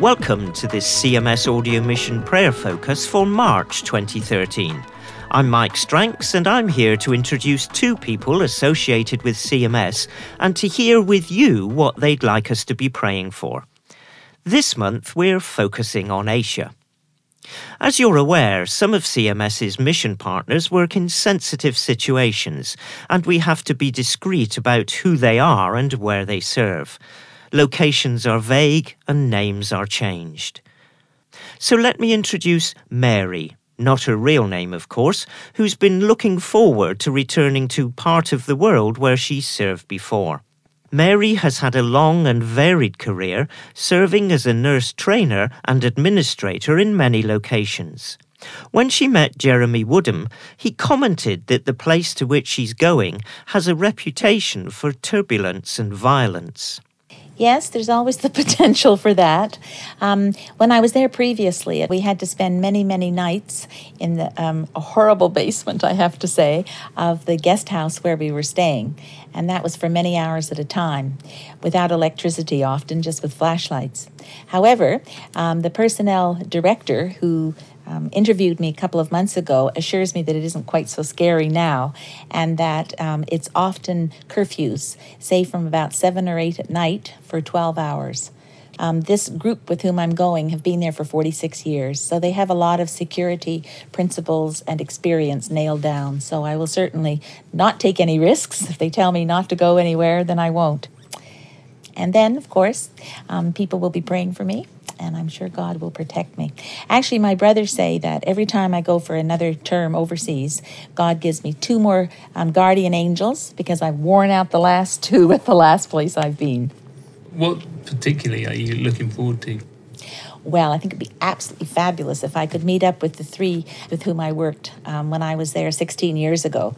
Welcome to this CMS Audio Mission Prayer Focus for March 2013. I'm Mike Stranks, and I'm here to introduce two people associated with CMS and to hear with you what they'd like us to be praying for. This month, we're focusing on Asia. As you're aware, some of CMS's mission partners work in sensitive situations, and we have to be discreet about who they are and where they serve. Locations are vague and names are changed. So let me introduce Mary, not her real name, of course, who's been looking forward to returning to part of the world where she served before. Mary has had a long and varied career, serving as a nurse trainer and administrator in many locations. When she met Jeremy Woodham, he commented that the place to which she's going has a reputation for turbulence and violence. Yes, there's always the potential for that. Um, when I was there previously, we had to spend many, many nights in the um, a horrible basement, I have to say, of the guest house where we were staying. And that was for many hours at a time, without electricity, often just with flashlights. However, um, the personnel director who um, interviewed me a couple of months ago assures me that it isn't quite so scary now and that um, it's often curfews, say from about 7 or 8 at night for 12 hours. Um, this group with whom I'm going have been there for 46 years, so they have a lot of security principles and experience nailed down. So I will certainly not take any risks. If they tell me not to go anywhere, then I won't. And then, of course, um, people will be praying for me and I'm sure God will protect me. Actually, my brothers say that every time I go for another term overseas, God gives me two more um, guardian angels because I've worn out the last two at the last place I've been. What particularly are you looking forward to? Well. I think it'd be absolutely fabulous if I could meet up with the three with whom I worked um, when I was there 16 years ago.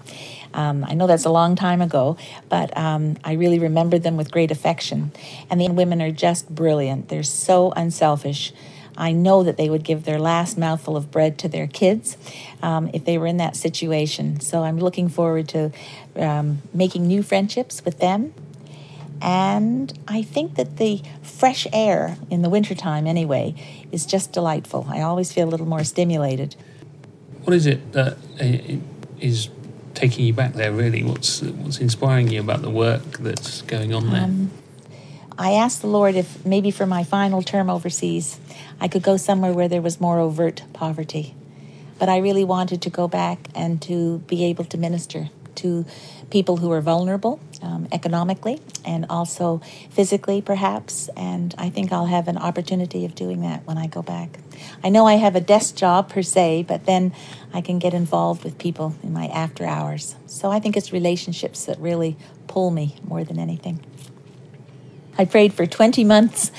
Um, I know that's a long time ago, but um, I really remember them with great affection. And the women are just brilliant. They're so unselfish. I know that they would give their last mouthful of bread to their kids um, if they were in that situation. So I'm looking forward to um, making new friendships with them and I think that the fresh air in the wintertime, anyway, is just delightful. I always feel a little more stimulated. What is it that uh, taking you back there, really? What's, what's inspiring you about the work that's going on there? Um, I asked the Lord if maybe for my final term overseas, I could go somewhere where there was more overt poverty. But I really wanted to go back and to be able to minister to people who are vulnerable um, economically and also physically, perhaps. And I think I'll have an opportunity of doing that when I go back. I know I have a desk job per se, but then I can get involved with people in my after hours. So I think it's relationships that really pull me more than anything. I prayed for 20 months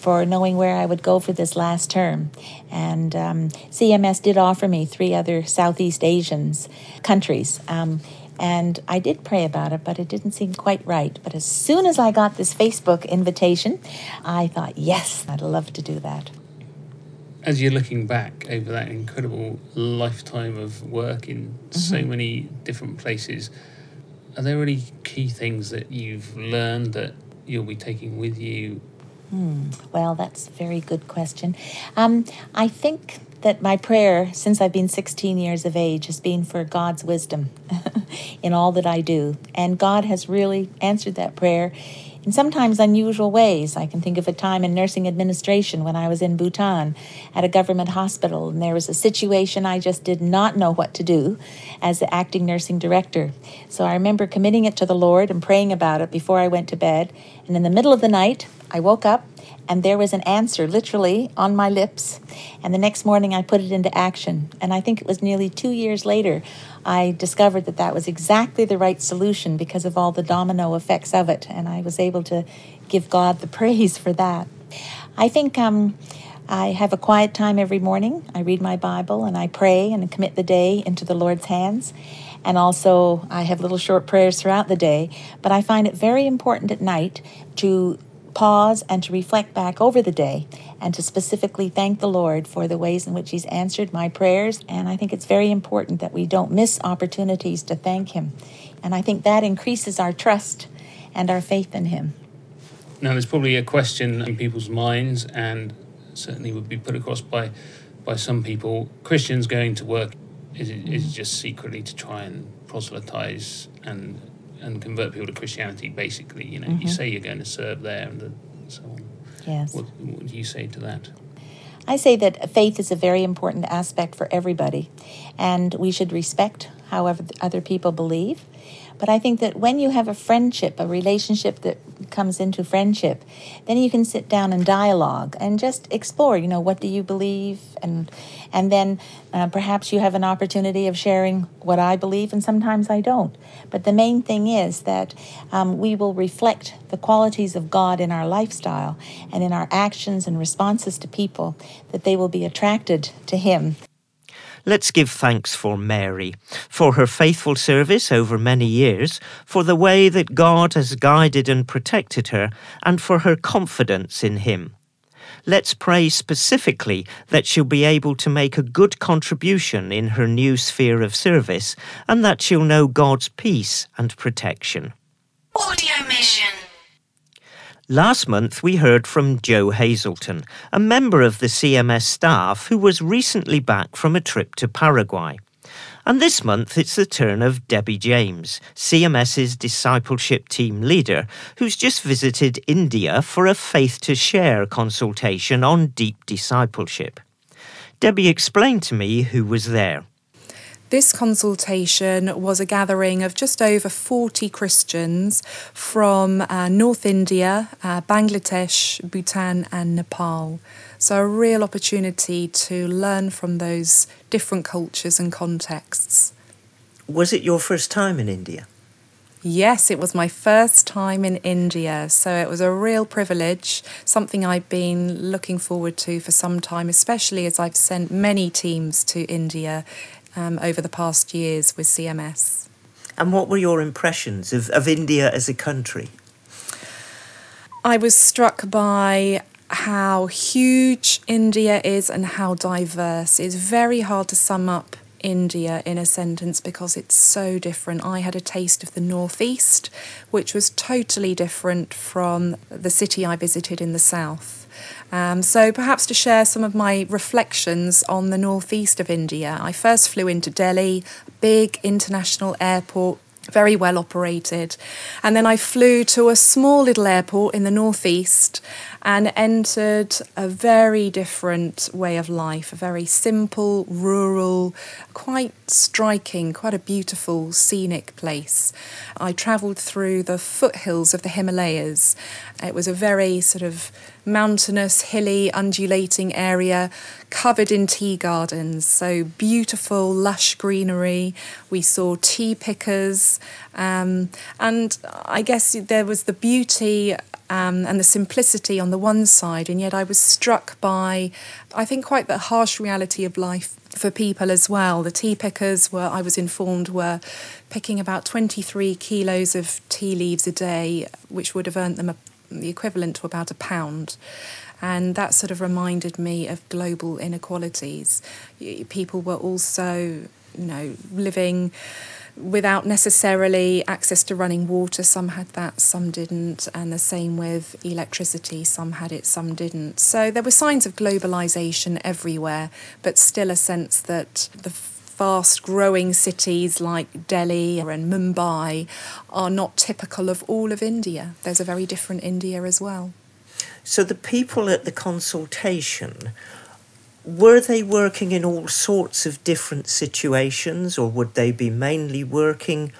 for knowing where I would go for this last term. And um, CMS did offer me three other Southeast Asians countries. Um, and I did pray about it, but it didn't seem quite right. But as soon as I got this Facebook invitation, I thought, yes, I'd love to do that. As you're looking back over that incredible lifetime of work in mm-hmm. so many different places, are there any key things that you've learned that you'll be taking with you? Hmm. Well, that's a very good question. Um, I think that my prayer since I've been 16 years of age has been for God's wisdom in all that I do. And God has really answered that prayer in sometimes unusual ways. I can think of a time in nursing administration when I was in Bhutan at a government hospital, and there was a situation I just did not know what to do as the acting nursing director. So I remember committing it to the Lord and praying about it before I went to bed. And in the middle of the night, I woke up and there was an answer literally on my lips. And the next morning I put it into action. And I think it was nearly two years later I discovered that that was exactly the right solution because of all the domino effects of it. And I was able to give God the praise for that. I think um, I have a quiet time every morning. I read my Bible and I pray and commit the day into the Lord's hands. And also, I have little short prayers throughout the day. But I find it very important at night to pause and to reflect back over the day and to specifically thank the Lord for the ways in which He's answered my prayers. And I think it's very important that we don't miss opportunities to thank Him. And I think that increases our trust and our faith in Him. Now, there's probably a question in people's minds, and certainly would be put across by by some people. Christians going to work is, is just secretly to try and proselytize and and convert people to Christianity. Basically, you know, mm-hmm. you say you're going to serve there and so on. Yes. What, what do you say to that? I say that faith is a very important aspect for everybody, and we should respect however other people believe. But I think that when you have a friendship, a relationship that comes into friendship, then you can sit down and dialogue and just explore. You know, what do you believe, and and then uh, perhaps you have an opportunity of sharing what I believe, and sometimes I don't. But the main thing is that um, we will reflect the qualities of God in our lifestyle and in our actions and responses to people, that they will be attracted to Him. Let's give thanks for Mary, for her faithful service over many years, for the way that God has guided and protected her, and for her confidence in Him. Let's pray specifically that she'll be able to make a good contribution in her new sphere of service and that she'll know God's peace and protection. Audio Mission. Last month, we heard from Joe Hazelton, a member of the CMS staff who was recently back from a trip to Paraguay. And this month, it's the turn of Debbie James, CMS's discipleship team leader, who's just visited India for a Faith to Share consultation on deep discipleship. Debbie explained to me who was there. This consultation was a gathering of just over 40 Christians from uh, North India, uh, Bangladesh, Bhutan, and Nepal. So, a real opportunity to learn from those different cultures and contexts. Was it your first time in India? Yes, it was my first time in India, so it was a real privilege, something I've been looking forward to for some time, especially as I've sent many teams to India um, over the past years with CMS. And what were your impressions of, of India as a country? I was struck by how huge India is and how diverse. It's very hard to sum up India in a sentence because it's so different. I had a taste of the northeast, which was totally different from the city I visited in the south. Um, so, perhaps to share some of my reflections on the northeast of India. I first flew into Delhi, big international airport very well operated. And then I flew to a small little airport in the northeast and entered a very different way of life, a very simple, rural, quite striking, quite a beautiful, scenic place. I travelled through the foothills of the Himalayas. It was a very sort of mountainous, hilly, undulating area covered in tea gardens. So beautiful, lush greenery. We saw tea pickers. Um, and I guess there was the beauty um, and the simplicity on the one side, and yet I was struck by, I think, quite the harsh reality of life for people as well. The tea pickers were, I was informed, were picking about 23 kilos of tea leaves a day, which would have earned them a, the equivalent to about a pound. And that sort of reminded me of global inequalities. People were also, you know, living without necessarily access to running water. Some had that, some didn't, and the same with electricity. Some had it, some didn't. So there were signs of globalization everywhere, but still a sense that the fast growing cities like Delhi and Mumbai are not typical of all of India. There's a very different India as well. So the people at the consultation were they working in all sorts of different situations, or would they be mainly working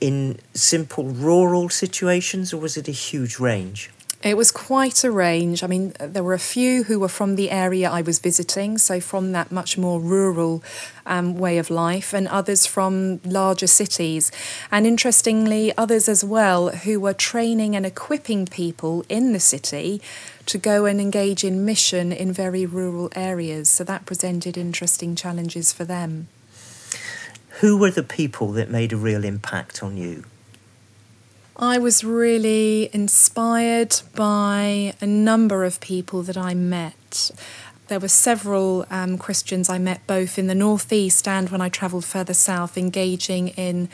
in simple rural situations, or was it a huge range? It was quite a range. I mean, there were a few who were from the area I was visiting, so from that much more rural um, way of life, and others from larger cities. And interestingly, others as well who were training and equipping people in the city to go and engage in mission in very rural areas. So that presented interesting challenges for them. Who were the people that made a real impact on you? I was really inspired by a number of people that I met. There were several um, Christians I met both in the northeast and when I travelled further south, engaging in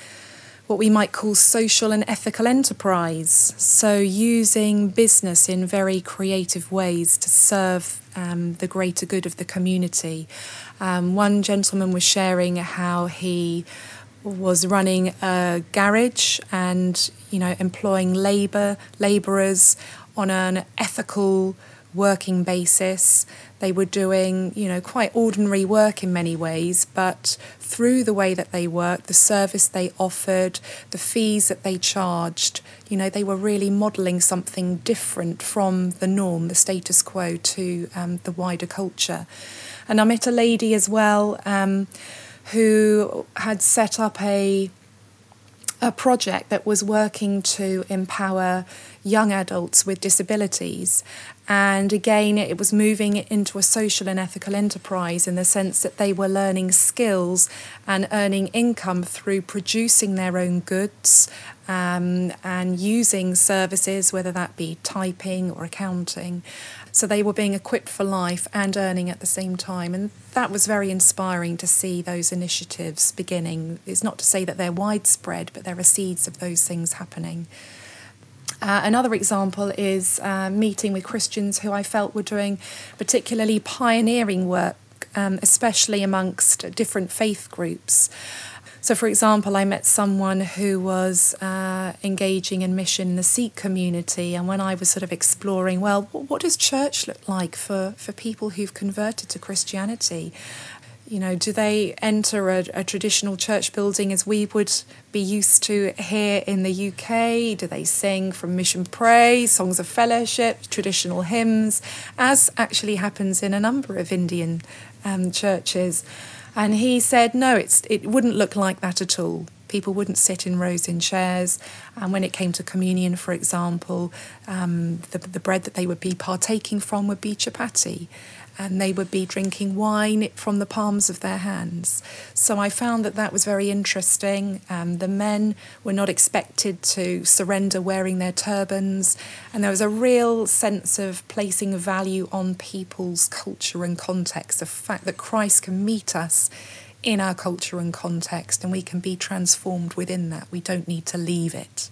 what we might call social and ethical enterprise. So, using business in very creative ways to serve um, the greater good of the community. Um, one gentleman was sharing how he was running a garage and you know employing labor laborers on an ethical working basis. They were doing, you know, quite ordinary work in many ways, but through the way that they worked, the service they offered, the fees that they charged, you know, they were really modelling something different from the norm, the status quo, to um, the wider culture. And I met a lady as well um, who had set up a a project that was working to empower young adults with disabilities. And again, it was moving into a social and ethical enterprise in the sense that they were learning skills and earning income through producing their own goods um, and using services, whether that be typing or accounting. So they were being equipped for life and earning at the same time. And that was very inspiring to see those initiatives beginning. It's not to say that they're widespread, but there are seeds of those things happening. Uh, another example is uh, meeting with Christians who I felt were doing particularly pioneering work, um, especially amongst different faith groups. So, for example, I met someone who was uh, engaging in mission in the Sikh community, and when I was sort of exploring, well, what does church look like for, for people who've converted to Christianity? You know, do they enter a, a, traditional church building as we would be used to here in the UK? Do they sing from mission praise, songs of fellowship, traditional hymns, as actually happens in a number of Indian um, churches? And he said, no, it's, it wouldn't look like that at all. People wouldn't sit in rows in chairs. And when it came to communion, for example, um, the, the bread that they would be partaking from would be chapati and they would be drinking wine from the palms of their hands. So I found that that was very interesting. Um, the men were not expected to surrender wearing their turbans, and there was a real sense of placing value on people's culture and context, the fact that Christ can meet us in our culture and context, and we can be transformed within that. We don't need to leave it.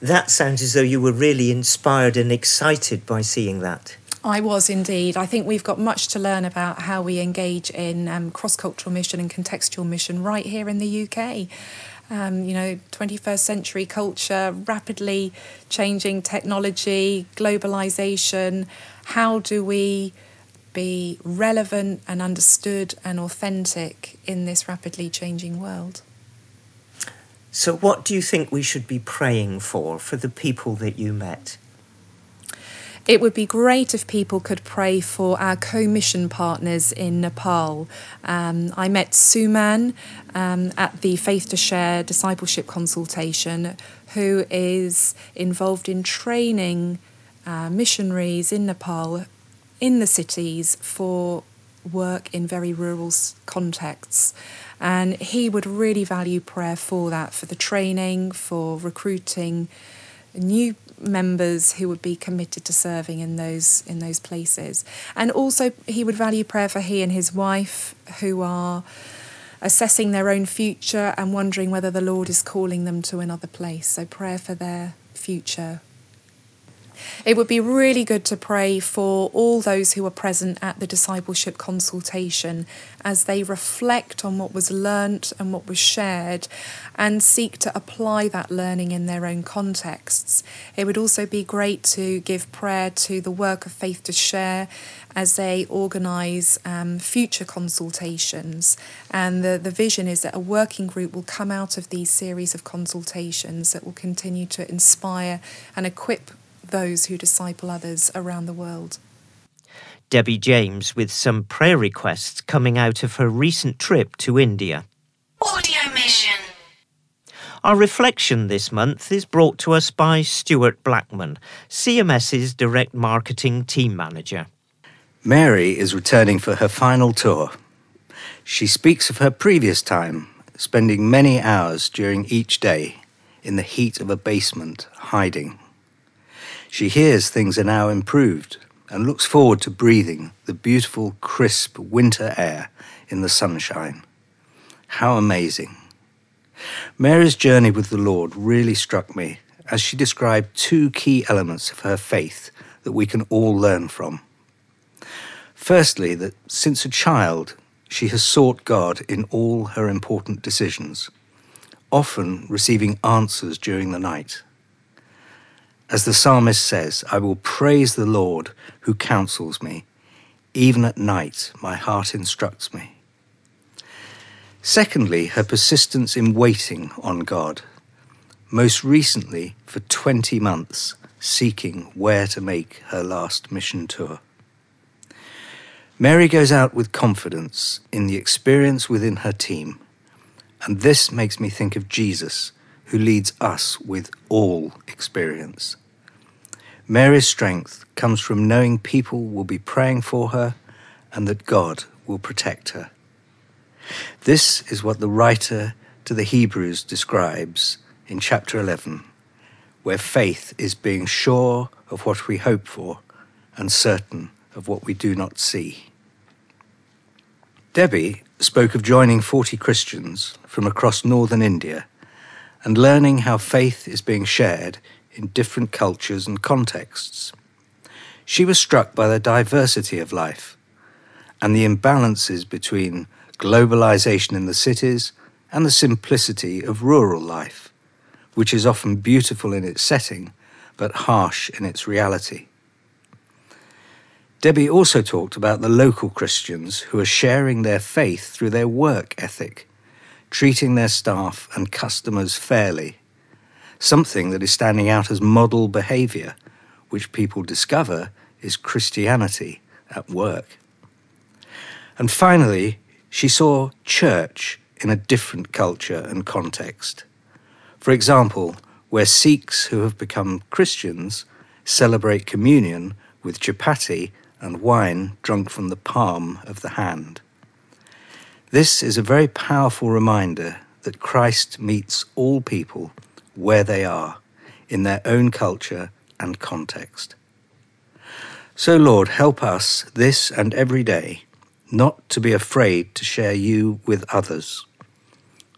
That sounds as though you were really inspired and excited by seeing that. I was indeed. I think we've got much to learn about how we engage in um, cross cultural mission and contextual mission right here in the UK. Um, you know, 21st century culture, rapidly changing technology, globalization. How do we be relevant and understood and authentic in this rapidly changing world? So, what do you think we should be praying for for the people that you met? It would be great if people could pray for our co mission partners in Nepal. Um, I met Suman um, at the Faith to Share discipleship consultation, who is involved in training uh, missionaries in Nepal in the cities for work in very rural contexts. And he would really value prayer for that, for the training, for recruiting new members who would be committed to serving in those in those places. And also he would value prayer for he and his wife who are assessing their own future and wondering whether the Lord is calling them to another place. So prayer for their future it would be really good to pray for all those who were present at the discipleship consultation as they reflect on what was learnt and what was shared and seek to apply that learning in their own contexts. It would also be great to give prayer to the work of Faith to Share as they organise um, future consultations. And the, the vision is that a working group will come out of these series of consultations that will continue to inspire and equip those who disciple others around the world. Debbie James with some prayer requests coming out of her recent trip to India. Audio Mission. Our reflection this month is brought to us by Stuart Blackman, CMS's Direct Marketing Team Manager. Mary is returning for her final tour. She speaks of her previous time, spending many hours during each day in the heat of a basement, hiding. She hears things are now improved and looks forward to breathing the beautiful, crisp winter air in the sunshine. How amazing! Mary's journey with the Lord really struck me as she described two key elements of her faith that we can all learn from. Firstly, that since a child, she has sought God in all her important decisions, often receiving answers during the night. As the psalmist says, I will praise the Lord who counsels me. Even at night, my heart instructs me. Secondly, her persistence in waiting on God, most recently for 20 months, seeking where to make her last mission tour. Mary goes out with confidence in the experience within her team, and this makes me think of Jesus, who leads us with all experience. Mary's strength comes from knowing people will be praying for her and that God will protect her. This is what the writer to the Hebrews describes in chapter 11, where faith is being sure of what we hope for and certain of what we do not see. Debbie spoke of joining 40 Christians from across northern India and learning how faith is being shared in different cultures and contexts. She was struck by the diversity of life and the imbalances between globalization in the cities and the simplicity of rural life, which is often beautiful in its setting but harsh in its reality. Debbie also talked about the local Christians who are sharing their faith through their work ethic, treating their staff and customers fairly something that is standing out as model behavior, which people discover is Christianity at work. And finally, she saw church in a different culture and context. For example, where Sikhs who have become Christians celebrate communion with chapati and wine drunk from the palm of the hand. This is a very powerful reminder that Christ meets all people where they are in their own culture and context. So, Lord, help us this and every day not to be afraid to share you with others,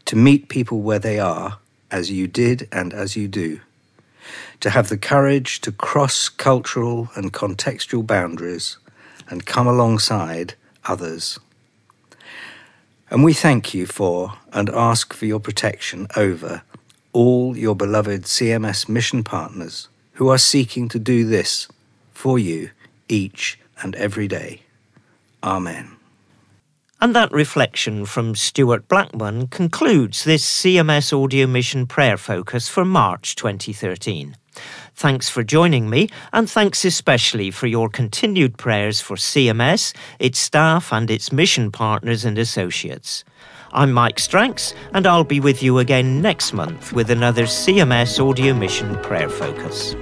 to meet people where they are, as you did and as you do, to have the courage to cross cultural and contextual boundaries and come alongside others. And we thank you for and ask for your protection over all your beloved CMS mission partners who are seeking to do this for you each and every day. Amen. And that reflection from Stuart Blackman concludes this CMS Audio Mission Prayer Focus for March 2013. Thanks for joining me, and thanks especially for your continued prayers for CMS, its staff, and its mission partners and associates. I'm Mike Stranks, and I'll be with you again next month with another CMS Audio Mission Prayer Focus.